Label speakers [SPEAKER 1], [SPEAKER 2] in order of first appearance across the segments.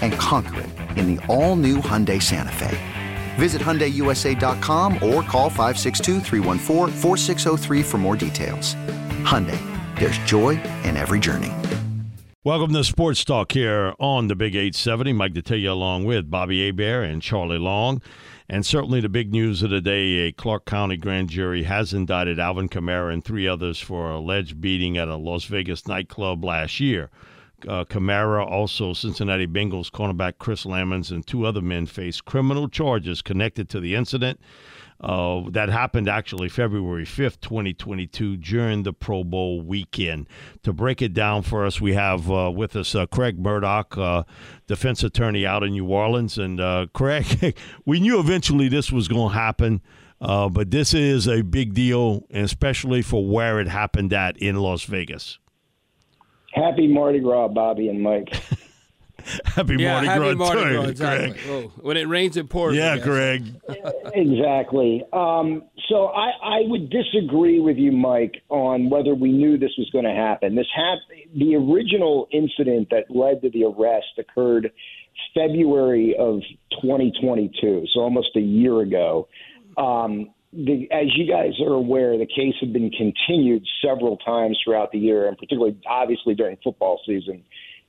[SPEAKER 1] And conquer it in the all-new Hyundai Santa Fe. Visit HyundaiUSA.com or call 562 for more details. Hyundai, there's joy in every journey.
[SPEAKER 2] Welcome to Sports Talk here on the Big 870. Mike Detillier along with Bobby Hebert and Charlie Long. And certainly the big news of the day, a Clark County grand jury has indicted Alvin Kamara and three others for alleged beating at a Las Vegas nightclub last year. Uh, Kamara, also Cincinnati Bengals cornerback Chris Lammons, and two other men face criminal charges connected to the incident. Uh, that happened actually February 5th, 2022, during the Pro Bowl weekend. To break it down for us, we have uh, with us uh, Craig Murdoch, uh, defense attorney out in New Orleans. And uh, Craig, we knew eventually this was going to happen. Uh, but this is a big deal, especially for where it happened at in Las Vegas.
[SPEAKER 3] Happy Mardi Gras, Bobby and Mike.
[SPEAKER 2] happy
[SPEAKER 4] yeah,
[SPEAKER 2] Mardi
[SPEAKER 4] happy
[SPEAKER 2] Gras,
[SPEAKER 4] Mardi
[SPEAKER 2] too,
[SPEAKER 4] Gras, exactly.
[SPEAKER 2] Greg.
[SPEAKER 4] Oh, when it rains, it pours.
[SPEAKER 2] Yeah. Greg.
[SPEAKER 3] exactly. Um, so I, I would disagree with you, Mike, on whether we knew this was going to happen. This hap- the original incident that led to the arrest occurred February of 2022, so almost a year ago. Um, the, as you guys are aware, the case had been continued several times throughout the year, and particularly, obviously, during football season.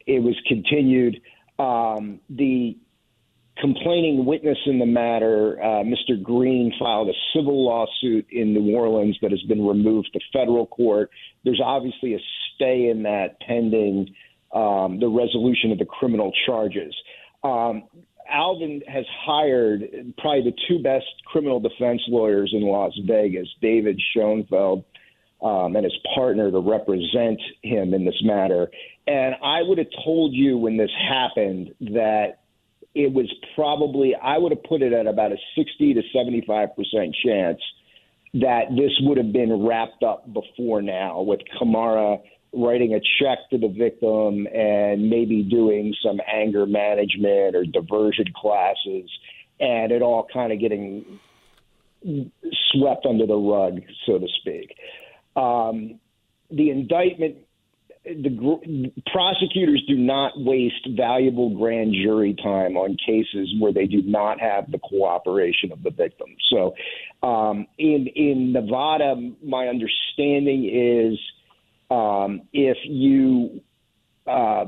[SPEAKER 3] It was continued. Um, the complaining witness in the matter, uh, Mr. Green, filed a civil lawsuit in New Orleans that has been removed to federal court. There's obviously a stay in that pending um, the resolution of the criminal charges. Um, Alvin has hired probably the two best criminal defense lawyers in Las Vegas, David Schoenfeld um, and his partner, to represent him in this matter. And I would have told you when this happened that it was probably, I would have put it at about a 60 to 75% chance that this would have been wrapped up before now with Kamara writing a check to the victim and maybe doing some anger management or diversion classes and it all kind of getting swept under the rug, so to speak. Um, the indictment, the gr- prosecutors do not waste valuable grand jury time on cases where they do not have the cooperation of the victim. So, um, in in Nevada, my understanding is um, if you uh,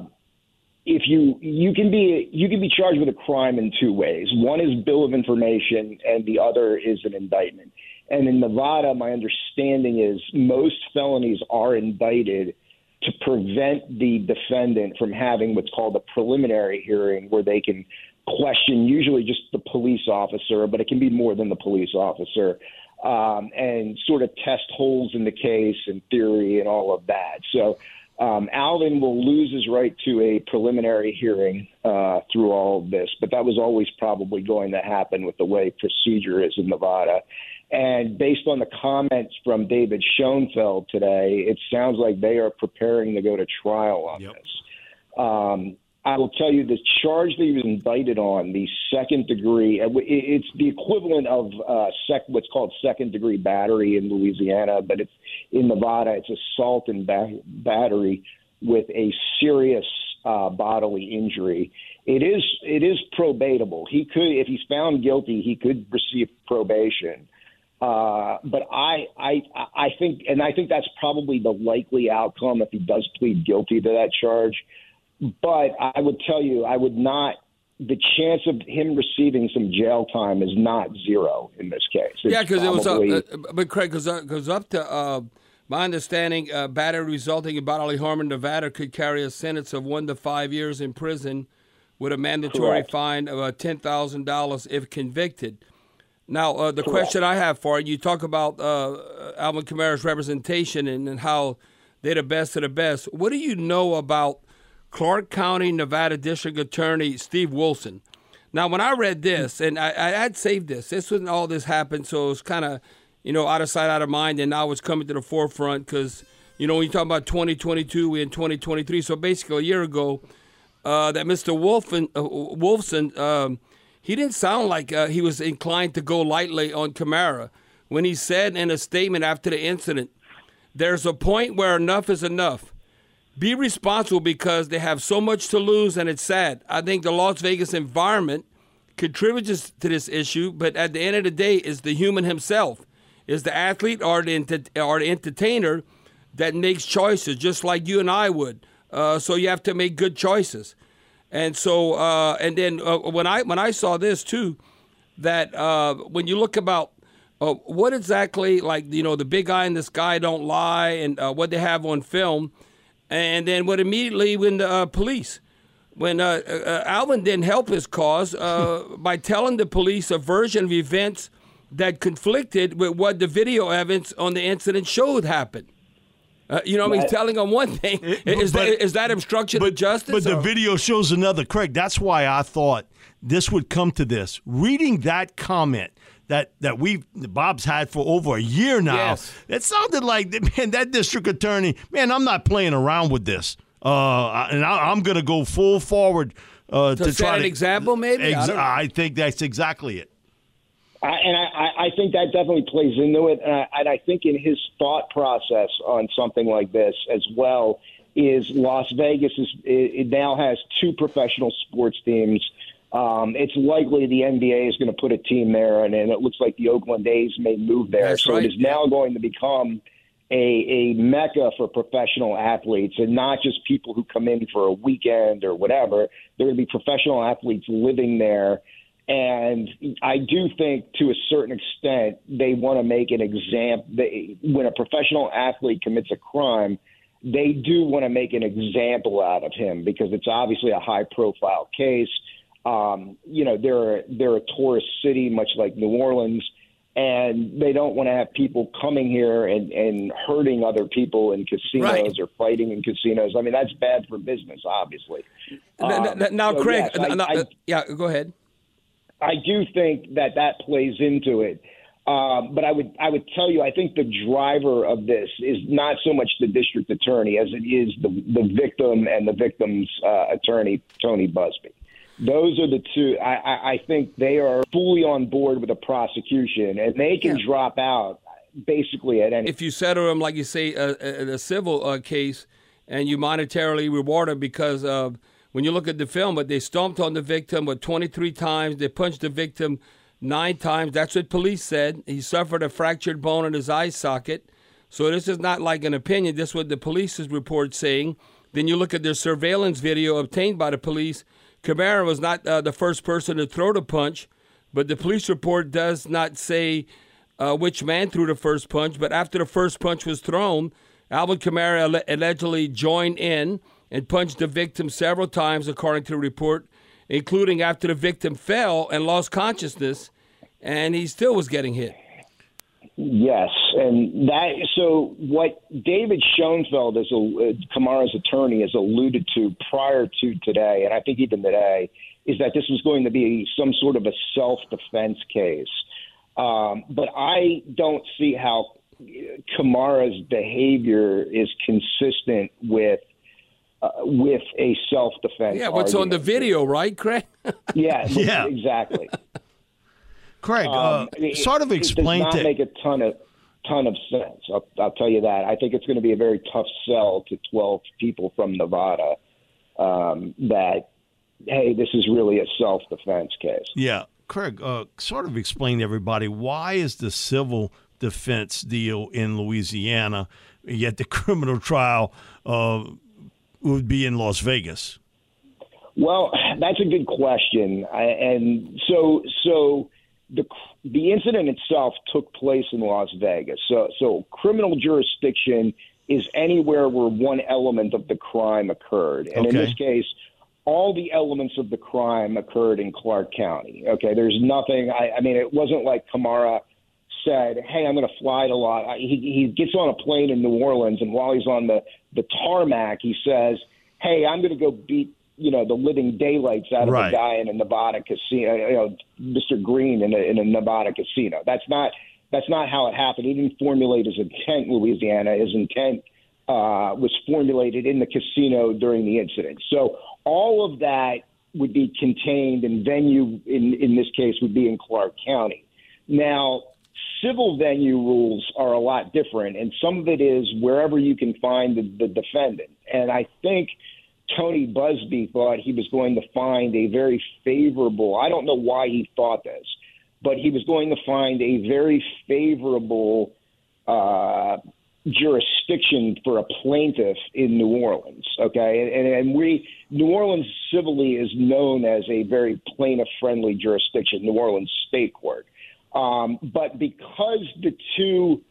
[SPEAKER 3] if you you can be you can be charged with a crime in two ways. One is bill of information, and the other is an indictment. And in Nevada, my understanding is most felonies are indicted to prevent the defendant from having what's called a preliminary hearing, where they can question usually just the police officer, but it can be more than the police officer, um, and sort of test holes in the case and theory and all of that. So um, Alvin will lose his right to a preliminary hearing uh, through all of this, but that was always probably going to happen with the way procedure is in Nevada. And based on the comments from David Schoenfeld today, it sounds like they are preparing to go to trial on
[SPEAKER 2] Yep.
[SPEAKER 3] this. Um, I will tell you the charge that he was indicted on, the second degree, it's the equivalent of uh, sec, what's called second degree battery in Louisiana, but it's in Nevada, it's assault and ba- battery with a serious uh, bodily injury, it is it is probatable. He could, if he's found guilty, he could receive probation. Uh, but I, I, I think, and I think that's probably the likely outcome if he does plead guilty to that charge. But I would tell you, I would not. The chance of him receiving some jail time is not zero in this case. It's
[SPEAKER 4] yeah, because it was uh, but Craig up, goes up to. Uh, my understanding, uh, battery resulting in bodily harm in Nevada could carry a sentence of one to five years in prison, with a mandatory
[SPEAKER 3] Correct.
[SPEAKER 4] fine of uh, ten thousand dollars if convicted. Now, uh, the
[SPEAKER 3] Correct.
[SPEAKER 4] question I have for you, you talk about uh, Alvin Kamara's representation and, and how they're the best of the best. What do you know about Clark County, Nevada District Attorney Steve Wilson? Now, when I read this, and I, I had saved this, this was all this happened, so it was kind of, you know, out of sight, out of mind, and now it's coming to the forefront because, you know, when you talk about 2022, we're in 2023. So basically, a year ago, uh, that Mr. Wolfen, uh, Wolfson, um, he didn't sound like uh, he was inclined to go lightly on Kamara when he said in a statement after the incident, "There's a point where enough is enough. Be responsible because they have so much to lose, and it's sad. I think the Las Vegas environment contributes to this issue, but at the end of the day, is the human himself, is the athlete or the ent- or the entertainer that makes choices, just like you and I would. Uh, so you have to make good choices. And so, uh, and then uh, when I when I saw this too, that uh, when you look about uh, what exactly like you know the big eye in the sky don't lie and uh, what they have on film, and then what immediately when the uh, police. When uh, uh, Alvin didn't help his cause uh, by telling the police a version of events that conflicted with what the video evidence on the incident showed happened. Uh, you know, what I mean,
[SPEAKER 3] Right.
[SPEAKER 4] telling them one thing. is,
[SPEAKER 2] but-
[SPEAKER 4] that, is that obstruction of justice?
[SPEAKER 2] But the video shows another. Craig, that's why I thought this would come to this. Reading that comment that that we Bob's had for over a year now,
[SPEAKER 4] Yes.
[SPEAKER 2] it sounded like man that district attorney. Man, I'm not playing around with this. Uh, and I, I'm going to go full forward uh, to,
[SPEAKER 4] To set
[SPEAKER 2] try
[SPEAKER 4] an
[SPEAKER 2] to
[SPEAKER 4] example, maybe? I
[SPEAKER 2] Ex-
[SPEAKER 4] don't.
[SPEAKER 2] I think that's exactly it.
[SPEAKER 3] I, and I, I- I think that definitely plays into it. And I, and I think in his thought process on something like this as well is Las Vegas is it, it now has two professional sports teams. Um, it's likely the NBA is going to put a team there, and, and it looks like the Oakland A's may move there.
[SPEAKER 4] That's
[SPEAKER 3] so
[SPEAKER 4] right.
[SPEAKER 3] it is now going to become a, a mecca for professional athletes, and not just people who come in for a weekend or whatever. They're going to be professional athletes living there. And I do think, to a certain extent, they want to make an example. They, when a professional athlete commits a crime, they do want to make an example out of him because it's obviously a high-profile case. Um, you know, they're they're a tourist city, much like New Orleans, and they don't want to have people coming here and, and hurting other people in casinos
[SPEAKER 4] Right.
[SPEAKER 3] or fighting in casinos. I mean, that's bad for business, obviously. Um,
[SPEAKER 4] n- now,
[SPEAKER 3] so,
[SPEAKER 4] Craig,
[SPEAKER 3] yes, I-
[SPEAKER 4] n- n-
[SPEAKER 3] I-
[SPEAKER 4] yeah, go ahead.
[SPEAKER 3] I do think that that plays into it. Um, but I would I would tell you I think the driver of this is not so much the district attorney as it is the the victim and the victim's uh, attorney Tony Buzbee. Those are the two. I, I, I think they are fully on board with the prosecution, and they can
[SPEAKER 4] Yeah.
[SPEAKER 3] drop out basically at any.
[SPEAKER 4] If you settle them, like you say, uh, in a civil uh, case, and you monetarily reward them because uh, when you look at the film, but they stomped on the victim what 23 times, they punched the victim nine times. That's what police said. He suffered a fractured bone in his eye socket. So this is not like an opinion. This is what the police's report saying. Then you look at their surveillance video obtained by the police. Kamara was not uh, the first person to throw the punch, but the police report does not say uh, which man threw the first punch. But after the first punch was thrown, Alvin Kamara alle- allegedly joined in and punched the victim several times, according to the report, including after the victim fell and lost consciousness, and he still was getting hit.
[SPEAKER 3] Yes, and that so what David Schoenfeld, as a uh, Kamara's attorney, has alluded to prior to today, and I think even today, is that this was going to be some sort of a self-defense case. Um, but I don't see how Kamara's behavior is consistent with uh, with a self-defense.
[SPEAKER 4] Yeah, what's on the video, right, Craig?
[SPEAKER 3] Yeah,
[SPEAKER 2] Yeah.
[SPEAKER 3] exactly.
[SPEAKER 2] Craig,
[SPEAKER 3] Um,
[SPEAKER 2] uh,
[SPEAKER 3] I mean,
[SPEAKER 2] sort of explain
[SPEAKER 3] It does
[SPEAKER 2] to
[SPEAKER 3] not make a ton of. ton of sense. I'll, I'll tell you that. I think it's going to be a very tough sell to 12 people from Nevada um, that, hey, this is really a self defense case.
[SPEAKER 2] Yeah. Craig, uh, sort of explain to everybody why is the civil defense deal in Louisiana, yet the criminal trial uh, would be in Las Vegas?
[SPEAKER 3] Well, that's a good question, I, and so so the the incident itself took place in Las Vegas. So so criminal jurisdiction is anywhere where one element of the crime occurred, and
[SPEAKER 2] Okay.
[SPEAKER 3] in this case. All the elements of the crime occurred in Clark County. Okay, there's nothing. I, I mean, it wasn't like Kamara said, "Hey, I'm going to fly to Los." He, he gets on a plane in New Orleans, and while he's on the the tarmac, he says, "Hey, I'm going to go beat you know the living daylights out of
[SPEAKER 2] Right.
[SPEAKER 3] a guy in a Nevada casino, you know, Mr. Green in a, in a Nevada casino." That's not that's not how it happened. He didn't formulate his intent, Louisiana. His intent uh, was formulated in the casino during the incident. So all of that would be contained, and venue in in this case would be in Clark County. Now, civil venue rules are a lot different, and some of it is wherever you can find the, the defendant. And I think Tony Buzbee thought he was going to find a very favorable. I don't know why he thought this, but he was going to find a very favorable uh, jurisdiction for a plaintiff in New Orleans. Okay, and, and we New Orleans civilly is known as a very plaintiff-friendly jurisdiction, New Orleans State Court. Um, but because the two,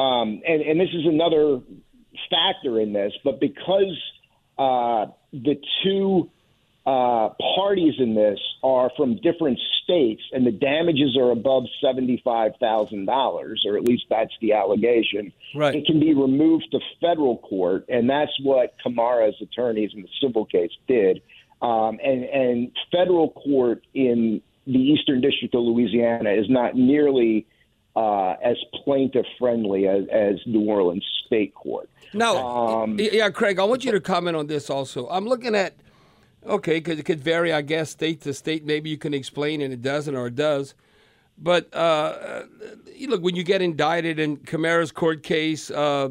[SPEAKER 3] um, and, and this is another factor in this, but because uh, the two uh, parties in this are from different states, and the damages are above seventy-five thousand dollars, or at least that's the allegation.
[SPEAKER 4] Right.
[SPEAKER 3] It can be removed to federal court, and that's what Kamara's attorneys in the civil case did. Um, and, and federal court in the Eastern District of Louisiana is not nearly uh, as plaintiff friendly as, as New Orleans State Court.
[SPEAKER 4] Now,
[SPEAKER 3] Um,
[SPEAKER 4] yeah, Craig, I want you to comment on this also. I'm looking at, okay, because it could vary, I guess, state to state. Maybe you can explain, and it doesn't, or it does. But uh, look, when you get indicted in Kamara's court case, uh,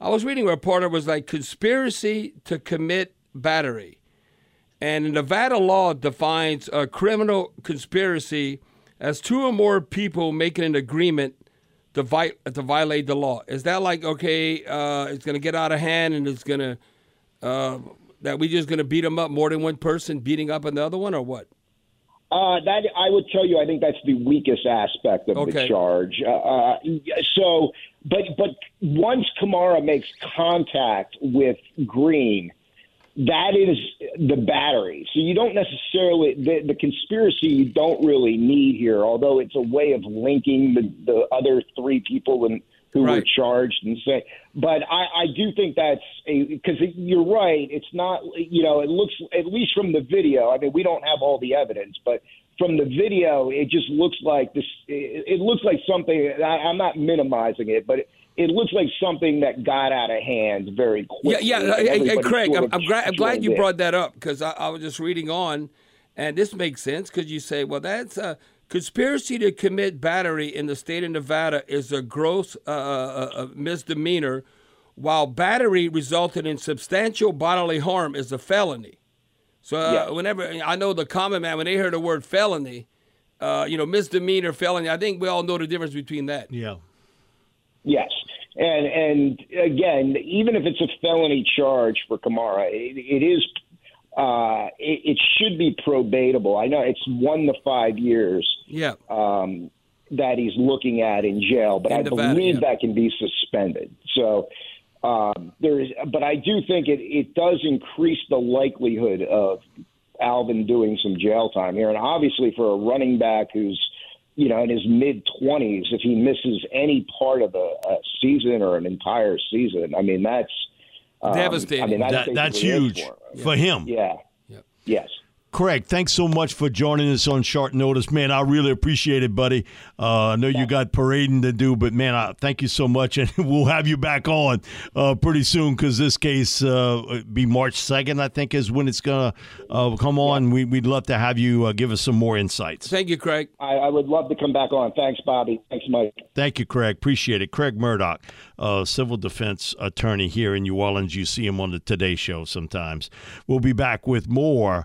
[SPEAKER 4] I was reading a reporter was like conspiracy to commit battery. And Nevada law defines a criminal conspiracy as two or more people making an agreement to, vi- to violate the law. Is that like okay? Uh, it's going to get out of hand, and it's going to uh, that we just going to beat them up more than one person beating up another one, or what?
[SPEAKER 3] Uh, that I would tell you, I think that's the weakest aspect of
[SPEAKER 4] Okay.
[SPEAKER 3] the charge. Uh, uh, so, but but once Kamara makes contact with Green, that is the battery. So you don't necessarily the, the conspiracy you don't really need here, although it's a way of linking the, the other three people and who were charged and say. But I, I do think that's a because you're right. It's not you know it looks at least from the video. I mean we don't have all the evidence, but from the video it just looks like this. It, it looks like something. I, I'm not minimizing it, but. It, it looks like something that got out of hand very quickly.
[SPEAKER 4] yeah.
[SPEAKER 3] and
[SPEAKER 4] Hey, hey, Craig,
[SPEAKER 3] sort
[SPEAKER 4] I'm, I'm, glad, I'm glad you
[SPEAKER 3] in.
[SPEAKER 4] brought that up because I, I was just reading on, and this makes sense because you say, well, that's a conspiracy to commit battery in the state of Nevada is a gross uh, uh, uh, misdemeanor, while battery resulted in substantial bodily harm is a felony. So uh,
[SPEAKER 3] Yeah.
[SPEAKER 4] whenever I know the common man, when they hear the word felony, uh, you know, misdemeanor, felony, I think we all know the difference between that.
[SPEAKER 2] Yeah.
[SPEAKER 3] Yes. And and again, even if it's a felony charge for Kamara, it, it is uh, it, it should be probatable. I know it's one to five years
[SPEAKER 4] Yeah.
[SPEAKER 3] um, that he's looking at in jail, but
[SPEAKER 4] In
[SPEAKER 3] I
[SPEAKER 4] Nevada,
[SPEAKER 3] believe
[SPEAKER 4] yeah.
[SPEAKER 3] that can be suspended. So um, there is, but I do think it, it does increase the likelihood of Alvin doing some jail time here, and obviously for a running back who's you know in his mid twenties, if he misses any part of a, a season or an entire season, I mean that's um,
[SPEAKER 4] Devastating.
[SPEAKER 3] I mean that's,
[SPEAKER 2] That, that's huge
[SPEAKER 3] for him.
[SPEAKER 2] for him.
[SPEAKER 3] Yeah.
[SPEAKER 4] Yep.
[SPEAKER 3] Yes.
[SPEAKER 2] Craig, thanks so much for joining us on short notice, man. I really appreciate it, buddy. Uh, I know you got parading to do, but man, I, thank you so much, and we'll have you back on uh, pretty soon because this case uh, be March second, I think, is when it's gonna uh, come on. We, would love to have you uh, give us some more insights.
[SPEAKER 4] Thank you, Craig.
[SPEAKER 3] I, I, would love to come back on. Thanks, Bobby. Thanks, Mike.
[SPEAKER 2] Thank you, Craig. Appreciate it. Craig Murdoch, civil defense attorney here in New Orleans. You see him on the Today Show sometimes. We'll be back with more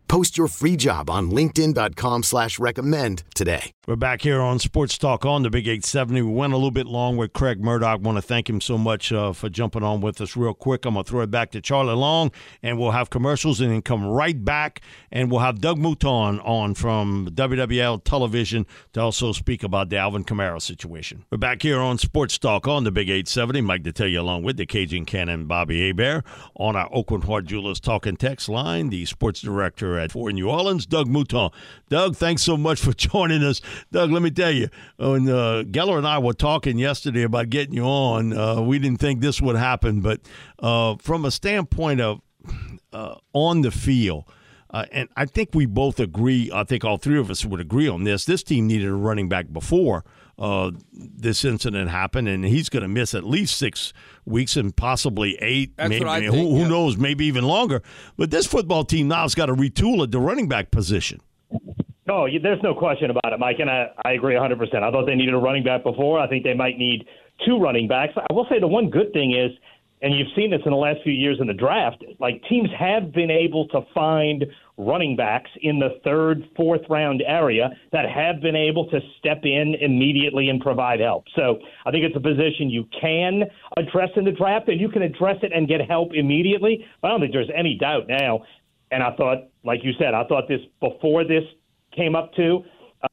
[SPEAKER 5] Post your free job on LinkedIn.com slash recommend today.
[SPEAKER 2] We're back here on Sports Talk on the Big 870. We went a little bit long with Craig Murdoch. want to thank him so much uh, for jumping on with us real quick. I'm going to throw it back to Charlie Long, and we'll have commercials and then come right back, and we'll have Doug Mouton on from WWL Television to also speak about the Alvin Kamara situation. We're back here on Sports Talk on the Big 870. Mike Detillier along with the Cajun Cannon Bobby Hebert on our Oakland Heart Jewelers Talking Text line, the sports director at for New Orleans, Doug Mouton. Doug, thanks so much for joining us. Doug, let me tell you, when uh, Geller and I were talking yesterday about getting you on, uh, we didn't think this would happen, but uh, from a standpoint of uh, on the field, uh, and I think we both agree. I think all three of us would agree on this. This team needed a running back before uh, this incident happened, and he's going to miss at least six weeks and possibly eight.
[SPEAKER 4] That's
[SPEAKER 2] maybe,
[SPEAKER 4] what I
[SPEAKER 2] think,
[SPEAKER 4] who,
[SPEAKER 2] who
[SPEAKER 4] yeah.
[SPEAKER 2] knows? Maybe even longer. But this football team now has got to retool at the running back position.
[SPEAKER 6] Oh, there's no question about it, Mike, and I, I agree 100%. I thought they needed a running back before. I think they might need two running backs. I will say the one good thing is, and you've seen this in the last few years in the draft, like teams have been able to find running backs in the third, fourth round area that have been able to step in immediately and provide help. So I think it's a position you can address in the draft, and you can address it and get help immediately. I don't think there's any doubt now. And I thought, like you said, I thought this before this came up too.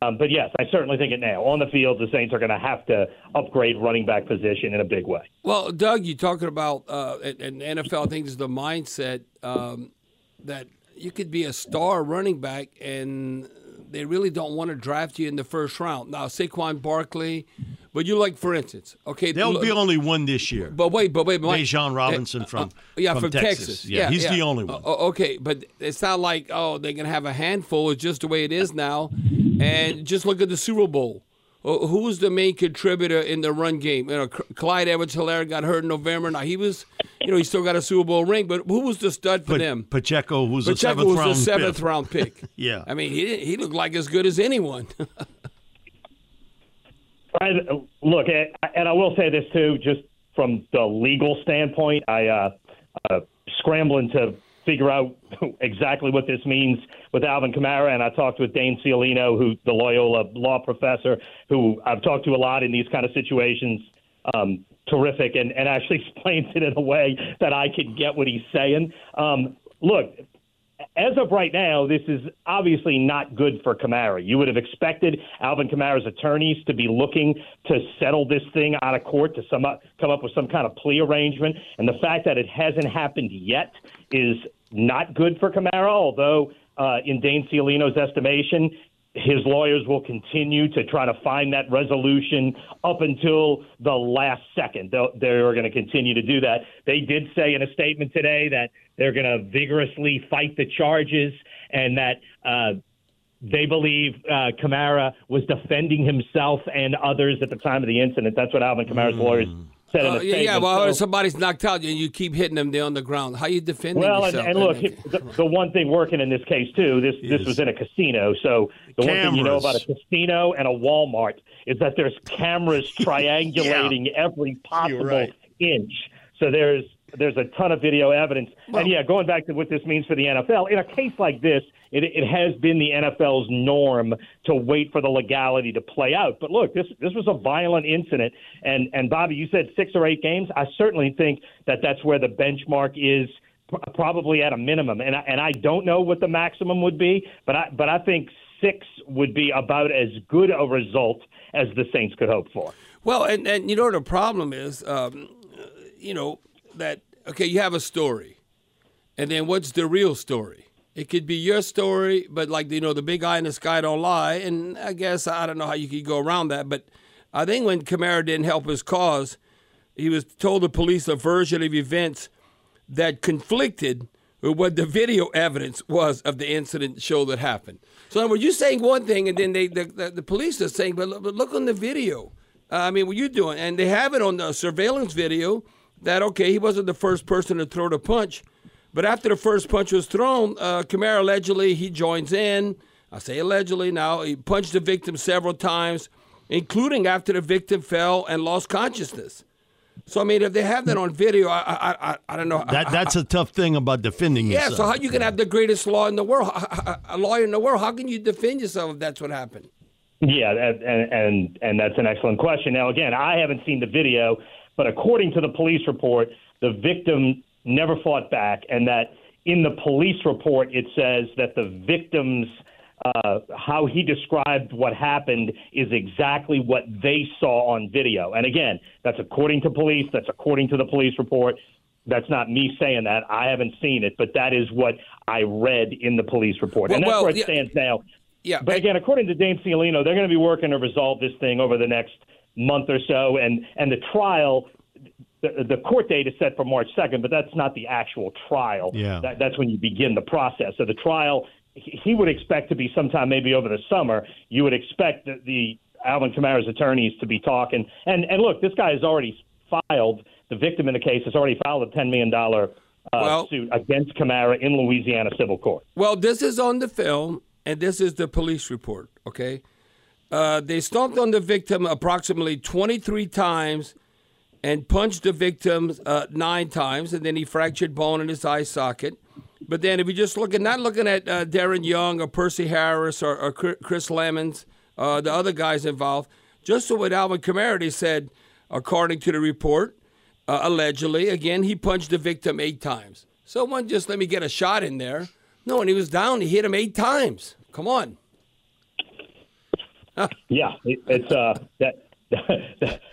[SPEAKER 6] Um, but yes, I certainly think it now. On the field, the Saints are going to have to upgrade running back position in a big way.
[SPEAKER 4] Well, Doug, you're talking about, uh, and NFL, I think, is the mindset um, that you could be a star running back and they really don't want to draft you in the first round. Now, Saquon Barkley, but you like, for instance, okay,
[SPEAKER 2] there'll
[SPEAKER 4] look,
[SPEAKER 2] be only one this year.
[SPEAKER 4] But wait, but wait, Mike,
[SPEAKER 2] Bijan Robinson
[SPEAKER 4] uh,
[SPEAKER 2] from
[SPEAKER 4] uh, yeah
[SPEAKER 2] from,
[SPEAKER 4] from
[SPEAKER 2] Texas.
[SPEAKER 4] Texas.
[SPEAKER 2] Yeah,
[SPEAKER 4] Yeah,
[SPEAKER 2] he's
[SPEAKER 4] yeah.
[SPEAKER 2] the only one.
[SPEAKER 4] Uh, okay, but it's not like oh they're gonna have a handful. It's just the way it is now. And just look at the Super Bowl. Uh, Who was the main contributor in the run game? You know, Clyde Edwards-Helaire got hurt in November. Now he was, you know, he still got a Super Bowl ring. But who was the stud for
[SPEAKER 2] Pa-
[SPEAKER 4] them?
[SPEAKER 2] Pacheco, who's a
[SPEAKER 4] Pacheco
[SPEAKER 2] seventh
[SPEAKER 4] was
[SPEAKER 2] round
[SPEAKER 4] the seventh
[SPEAKER 2] pick.
[SPEAKER 4] round pick.
[SPEAKER 2] Yeah.
[SPEAKER 4] I mean, he he looked like as good as anyone.
[SPEAKER 6] I, look, and I will say this too, just from the legal standpoint, I uh, uh, scrambling to figure out exactly what this means with Alvin Kamara, and I talked with Dane Ciolino, who the Loyola law professor, who I've talked to a lot in these kind of situations. Um, terrific, and, and actually explains it in a way that I could get what he's saying. Um, look, as of right now, this is obviously not good for Kamara. You would have expected Alvin Kamara's attorneys to be looking to settle this thing out of court, to some, come up with some kind of plea arrangement. And the fact that it hasn't happened yet is not good for Kamara, although, uh, in Dane Ciolino's estimation, his lawyers will continue to try to find that resolution up until the last second. They'll, they're going to continue to do that. They did say in a statement today that they're going to vigorously fight the charges and that uh, they believe uh, Kamara was defending himself and others at the time of the incident. That's what Alvin Kamara's lawyers in a
[SPEAKER 4] Uh, yeah,
[SPEAKER 6] statement.
[SPEAKER 4] yeah. Well,
[SPEAKER 6] So-
[SPEAKER 4] somebody's knocked out and you keep hitting them there on the ground. How you defending yourself?
[SPEAKER 6] Well, and,
[SPEAKER 4] yourself?
[SPEAKER 6] and
[SPEAKER 4] I
[SPEAKER 6] look,
[SPEAKER 4] mean,
[SPEAKER 6] the, the one thing working in this case too, this this was in a casino. So the one thing you know about a casino and a Walmart is that there's cameras triangulating every possible
[SPEAKER 2] right.
[SPEAKER 6] inch. So there's there's a ton of video evidence. and yeah, going back to what this means for the NFL, in a case like this, it, it has been the NFL's norm to wait for the legality to play out. But look, this this was a violent incident, and and Bobby, you said six or eight games. I certainly think that that's where the benchmark is probably at a minimum, and I, and I don't know what the maximum would be, but I but I think six would be about as good a result as the Saints could hope for.
[SPEAKER 4] Well, and, and you know the problem is, um, you know that okay, you have a story, and then what's the real story? It could be your story, but like you know, the big eye in the sky don't lie, and I guess I don't know how you could go around that, but I think when Kamara didn't help his cause, he was told the police a version of events that conflicted with what the video evidence was of the incident show that happened. So, in words, you're saying one thing, and then they the, the, the police are saying, but, but look on the video. Uh, I mean, what you doing? And they have it on the surveillance video that okay, he wasn't the first person to throw the punch, but after the first punch was thrown, uh, Kamara allegedly he joins in. I say allegedly now. He punched the victim several times, including after the victim fell and lost consciousness. So I mean, if they have that on video, I I, I, I don't know.
[SPEAKER 2] That that's a tough thing about defending
[SPEAKER 4] yeah.
[SPEAKER 2] yourself. Yeah.
[SPEAKER 4] So how you can have the greatest law in the world, a lawyer in the world? How can you defend yourself if that's what happened?
[SPEAKER 6] Yeah, and and and that's an excellent question. Now, again, I haven't seen the video, but according to the police report, the victim never fought back, and that in the police report it says that the victim's uh, how he described what happened is exactly what they saw on video. And again, that's according to police. That's according to the police report. That's not me saying that. I haven't seen it, but that is what I read in the police report.
[SPEAKER 4] Well,
[SPEAKER 6] and that's
[SPEAKER 4] well,
[SPEAKER 6] where it
[SPEAKER 4] yeah,
[SPEAKER 6] stands now.
[SPEAKER 4] Yeah,
[SPEAKER 6] But again, according to Dane Ciolino, they're going to be working to resolve this thing over the next month or so, and and the trial. The, the court date is set for March 2nd, but that's not the actual trial.
[SPEAKER 2] Yeah.
[SPEAKER 6] That, that's when you begin the process. So the trial, he he would expect to be sometime maybe over the summer. You would expect the, the Alvin Kamara's attorneys to be talking. And and look, this guy has already filed. The victim in the case has already filed a $10 million uh,
[SPEAKER 4] Well-
[SPEAKER 6] suit against Kamara in Louisiana civil court.
[SPEAKER 4] Well, this is on the film, and this is the police report. Okay, uh, they stomped on the victim approximately 23 times, and punched the victim uh, nine times, and then he fractured bone in his eye socket. But then, if you're just looking, not looking at uh, Darren Young or Percy Harris or, or Chris Lammons, uh, the other guys involved, just so with Alvin Kamara, said, according to the report, uh, allegedly, again, he punched the victim eight times. Someone just let me get a shot in there. No, and he was down. He hit him eight times. Come on.
[SPEAKER 6] Yeah, it, it's uh that.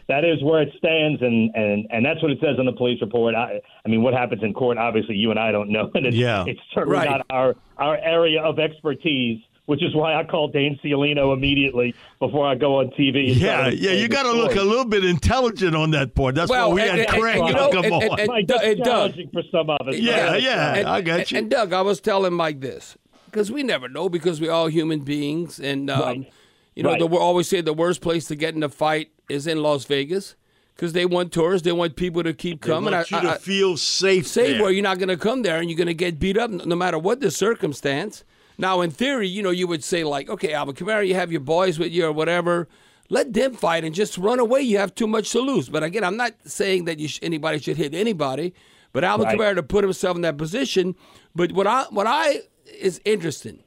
[SPEAKER 6] that is where it stands, and, and, and that's what it says in the police report. I, I mean, what happens in court? Obviously, you and I don't know, and it's,
[SPEAKER 2] Yeah.
[SPEAKER 6] it's certainly
[SPEAKER 4] Right.
[SPEAKER 6] not our our area of expertise. Which is why I called Dane Ciolino immediately before I go on TV. and
[SPEAKER 2] yeah,
[SPEAKER 6] to
[SPEAKER 2] yeah, you got to look a little bit intelligent on that part. That's
[SPEAKER 4] Well,
[SPEAKER 2] why we
[SPEAKER 4] and-
[SPEAKER 2] had
[SPEAKER 4] and-
[SPEAKER 2] Craig
[SPEAKER 4] and, you know,
[SPEAKER 2] come
[SPEAKER 4] and-
[SPEAKER 2] on.
[SPEAKER 4] and- and-
[SPEAKER 6] Mike, that's
[SPEAKER 4] and Doug-
[SPEAKER 6] challenging for some of us.
[SPEAKER 2] Yeah, yeah.
[SPEAKER 4] And,
[SPEAKER 2] I got
[SPEAKER 4] and-
[SPEAKER 2] you.
[SPEAKER 4] And Doug, I was telling Mike this because we never know because we're all human beings, and um,
[SPEAKER 6] Right.
[SPEAKER 4] You know,
[SPEAKER 6] Right.
[SPEAKER 4] the, always say the worst place to get in a fight is in Las Vegas because they want tourists, they want people to keep
[SPEAKER 2] They
[SPEAKER 4] coming.
[SPEAKER 2] want
[SPEAKER 4] I-
[SPEAKER 2] you to
[SPEAKER 4] I- I-
[SPEAKER 2] feel safe.
[SPEAKER 4] say
[SPEAKER 2] there.
[SPEAKER 4] where you're not going to come there and you're going to get beat up no matter what the circumstance. Now, in theory, you know, you would say like, okay, Alvin Kamara, you have your boys with you or whatever. Let them fight and just run away. You have too much to lose. But again, I'm not saying that you sh- anybody should hit anybody. But Alvin
[SPEAKER 6] Right.
[SPEAKER 4] Kamara to put himself in that position. But what I what I is interesting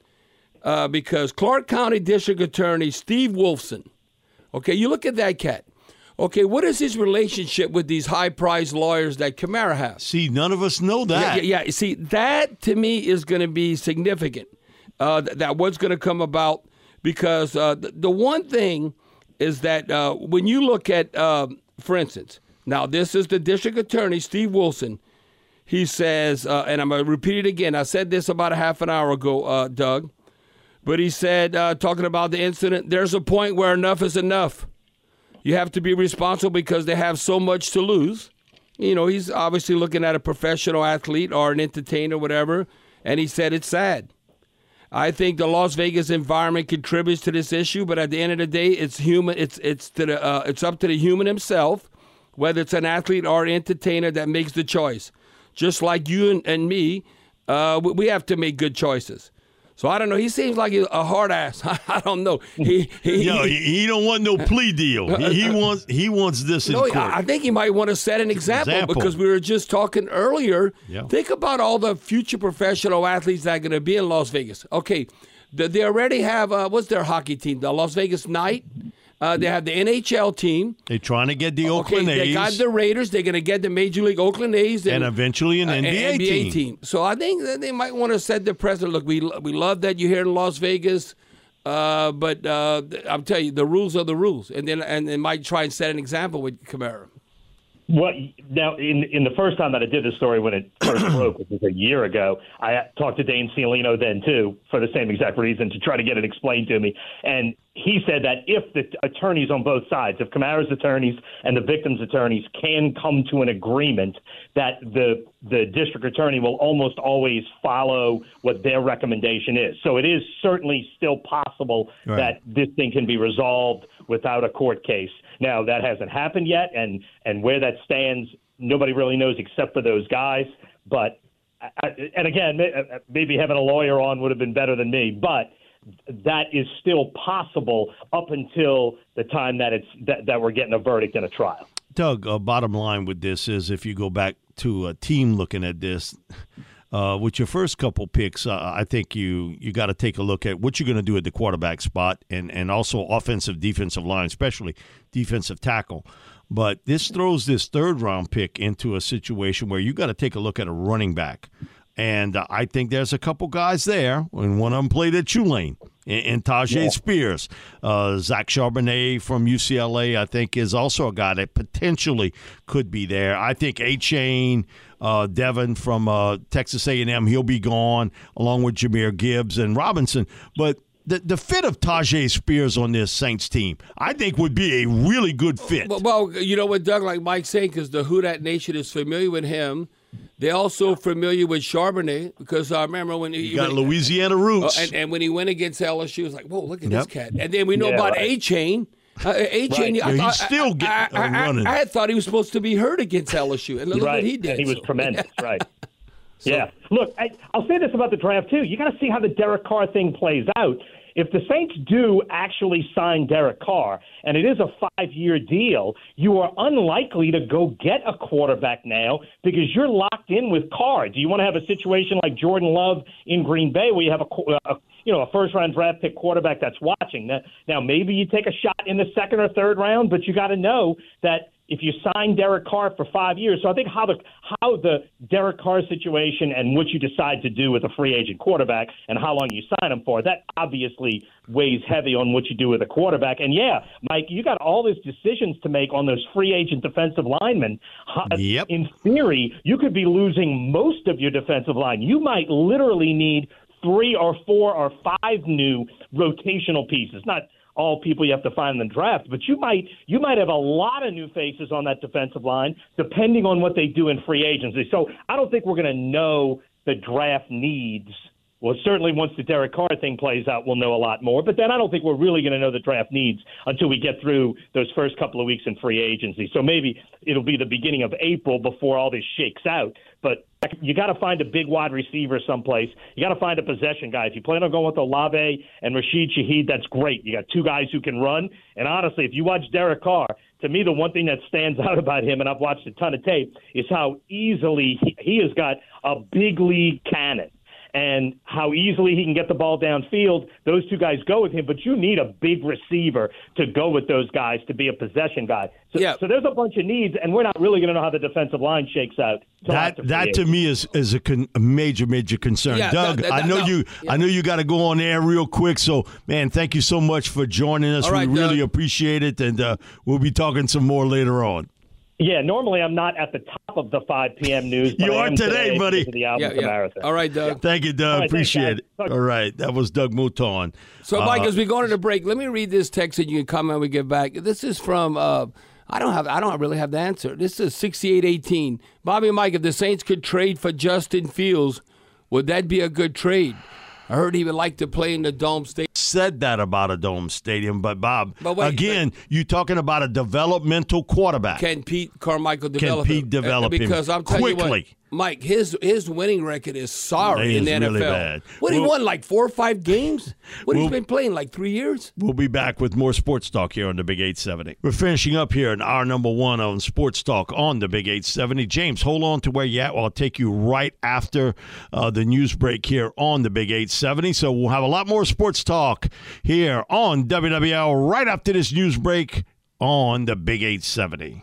[SPEAKER 4] uh, because Clark County District Attorney Steve Wolfson. Okay, you look at that cat. Okay, what is his relationship with these high priced lawyers that Kamara has?
[SPEAKER 2] See, none of us know that.
[SPEAKER 4] yeah, yeah. See, that to me is going to be significant. Uh, th- that what's going to come about because uh, the, the one thing is that uh, when you look at, um, for instance, now this is the district attorney Steve Wilson. He says, uh, and I'm going to repeat it again. I said this about a half an hour ago, uh, Doug, but he said, uh, talking about the incident, there's a point where enough is enough. You have to be responsible because they have so much to lose you know, he's obviously looking at a professional athlete or an entertainer, whatever, and he said it's sad. I think the Las Vegas environment contributes to this issue, but at the end of the day, it's human. It's it's to the uh, it's up to the human himself, whether it's an athlete or an entertainer that makes the choice. Just like you and, and me, uh, we, we have to make good choices. So I don't know. He seems like a hard ass. I don't know. He, he,
[SPEAKER 2] No, he, he don't want no plea deal. He, he wants he wants this in
[SPEAKER 4] No,
[SPEAKER 2] court.
[SPEAKER 4] I I think he might want to set an example,
[SPEAKER 2] Example.
[SPEAKER 4] because we were just talking earlier.
[SPEAKER 2] Yeah.
[SPEAKER 4] Think about all the future professional athletes that are going to be in Las Vegas. Okay, they already have uh, what's their hockey team? The Las Vegas Knight. Uh, they have the NHL team.
[SPEAKER 2] They're trying to get the
[SPEAKER 4] Okay,
[SPEAKER 2] Oakland
[SPEAKER 4] they got the Raiders. They're going to get the Major League Oakland A's
[SPEAKER 2] and eventually an
[SPEAKER 4] uh,
[SPEAKER 2] NBA, team.
[SPEAKER 4] So I think that they might want to set the precedent. Look, we we love that you're here in Las Vegas, uh, but uh, I'm telling you, the rules are the rules, and then and they might try and set an example with Kamara.
[SPEAKER 6] Well, now in in the first time that I did this story when it first broke, which was a year ago, I talked to Dane Ciolino then too for the same exact reason to try to get it explained to me. And he said that if the attorneys on both sides, if Kamara's attorneys and the victim's attorneys can come to an agreement, that the the district attorney will almost always follow what their recommendation is. So it is certainly still possible
[SPEAKER 2] Right.
[SPEAKER 6] that this thing can be resolved without a court case. Now that hasn't happened yet, and and where that stands, nobody really knows except for those guys. But I- and again, uh, maybe having a lawyer on would have been better than me, but that is still possible up until the time that it's that, that we're getting a verdict in a trial.
[SPEAKER 2] Doug, uh, bottom line with this is if you go back to a team looking at this, uh, with your first couple picks, uh, I think you you got to take a look at what you're going to do at the quarterback spot and, and also offensive, defensive line, especially defensive tackle. But this throws this third round pick into a situation where you got to take a look at a running back. And uh, I think there's a couple guys there, and one of them played at Tulane, and, and Tyjae Spears. Uh, Zach Charbonnet from UCLA, I think, is also a guy that potentially could be there. I think Achane, uh, Devin from uh, Texas A&M, he'll be gone, along with Jahmyr Gibbs and Robinson. But the, the fit of Tyjae Spears on this Saints team, I think, would be a really good fit.
[SPEAKER 4] Well, well you know what, Doug, like Mike saying, because the Who Dat Nation is familiar with him. They're also familiar with Charbonnet because I remember when he
[SPEAKER 2] You got
[SPEAKER 4] when-
[SPEAKER 2] Louisiana
[SPEAKER 4] Oh,
[SPEAKER 2] roots.
[SPEAKER 4] and, and when he went against LSU, it was like, whoa, look at
[SPEAKER 2] Yep.
[SPEAKER 4] this cat. And then we know
[SPEAKER 6] Yeah,
[SPEAKER 4] about
[SPEAKER 6] right.
[SPEAKER 4] Achane. Uh, Achane,
[SPEAKER 2] Yeah, he's still get-
[SPEAKER 4] I, I,
[SPEAKER 2] uh, running.
[SPEAKER 4] I, had thought he was supposed to be hurt against LSU, and look
[SPEAKER 6] right.
[SPEAKER 4] what he did.
[SPEAKER 6] And he was
[SPEAKER 4] So-
[SPEAKER 6] tremendous. Right. yeah. Look, I, I'll say this about the draft too. You got to see how the Derek Carr thing plays out. If the Saints do actually sign Derek Carr, and it is a five-year deal, you are unlikely to go get a quarterback now because you're locked in with Carr. Do you want to have a situation like Jordan Love in Green Bay, where you have a, qu- uh, a you know a first-round draft pick quarterback that's watching? Now, now maybe you take a shot in the second or third round, but you got to know that if you sign Derek Carr for five years. So I think how the how the Derek Carr situation and what you decide to do with a free agent quarterback and how long you sign him for that obviously weighs heavy on what you do with a quarterback. And yeah, Mike, you got all these decisions to make on those free agent defensive linemen.
[SPEAKER 2] Yep.
[SPEAKER 6] In theory, you could be losing most of your defensive line. You might literally need three or four or five new rotational pieces. Not all people you have to find in the draft, but you might you might have a lot of new faces on that defensive line depending on what they do in free agency. So I don't think we're going to know the draft needs. Well, certainly once the Derek Carr thing plays out, we'll know a lot more. But then I don't think we're really going to know the draft needs until we get through those first couple of weeks in free agency. So maybe it'll be the beginning of April before all this shakes out. But you got to find a big wide receiver someplace. You got to find a possession guy. If you plan on going with Olave and Rashid Shaheed, that's great. You got two guys who can run. And honestly, if you watch Derek Carr, to me, the one thing that stands out about him, and I've watched a ton of tape, is how easily he, he has got a big league cannon and how easily he can get the ball downfield. Those two guys go with him, but you need a big receiver to go with those guys to be a possession guy. So,
[SPEAKER 4] Yeah.
[SPEAKER 6] so there's a bunch of needs, and we're not really going to know how the defensive line shakes out.
[SPEAKER 2] That that to me is is a, con, a major major concern.
[SPEAKER 4] Yeah,
[SPEAKER 2] Doug,
[SPEAKER 4] that- that-
[SPEAKER 2] I know
[SPEAKER 4] that-
[SPEAKER 2] you
[SPEAKER 4] yeah.
[SPEAKER 2] I know you got to go on air real quick. So man, thank you so much for joining us.
[SPEAKER 4] All right,
[SPEAKER 2] we really
[SPEAKER 4] Doug.
[SPEAKER 2] appreciate it, and uh, we'll be talking some more later on.
[SPEAKER 6] Yeah, normally I'm not at the top of the 5 p.m. news. But
[SPEAKER 2] You
[SPEAKER 6] I
[SPEAKER 2] are
[SPEAKER 6] am
[SPEAKER 2] today, buddy.
[SPEAKER 6] The Alvin
[SPEAKER 4] Yeah, yeah.
[SPEAKER 6] Kamara thing.
[SPEAKER 4] All right, Doug.
[SPEAKER 2] Thank you, Doug.
[SPEAKER 6] All right, thanks,
[SPEAKER 2] appreciate
[SPEAKER 6] guys.
[SPEAKER 2] it. All right, that was Doug Mouton.
[SPEAKER 4] So, Mike,
[SPEAKER 2] Uh,
[SPEAKER 4] as we go into the break, let me read this text and you can comment when we get back. This is from. Uh, I don't have. I don't really have the answer. This is sixty-eight eighteen. Bobby and Mike, if the Saints could trade for Justin Fields, would that be a good trade? I heard he would like to play in the Dome stadium.
[SPEAKER 2] said that about a dome stadium, but Bob,
[SPEAKER 4] But wait,
[SPEAKER 2] again, you're talking about a developmental quarterback.
[SPEAKER 4] Can Pete Carmichael develop
[SPEAKER 2] Pete
[SPEAKER 4] him?
[SPEAKER 2] develop
[SPEAKER 4] Uh,
[SPEAKER 2] him
[SPEAKER 4] Because I'm telling you
[SPEAKER 2] quickly?
[SPEAKER 4] what, Mike, his his winning record is sorry in the NFL.
[SPEAKER 2] really bad.
[SPEAKER 4] What he won like four or five games? What
[SPEAKER 2] Well-
[SPEAKER 4] he's been playing like three years?
[SPEAKER 2] We'll be back with more sports talk here on the Big 870. We're finishing up here in our number one on sports talk on the Big 870. James, hold on to where you're at. Well, I'll take you right after uh, the news break here on the Big 870. So we'll have a lot more sports talk here on WWL right after this news break on the Big 870.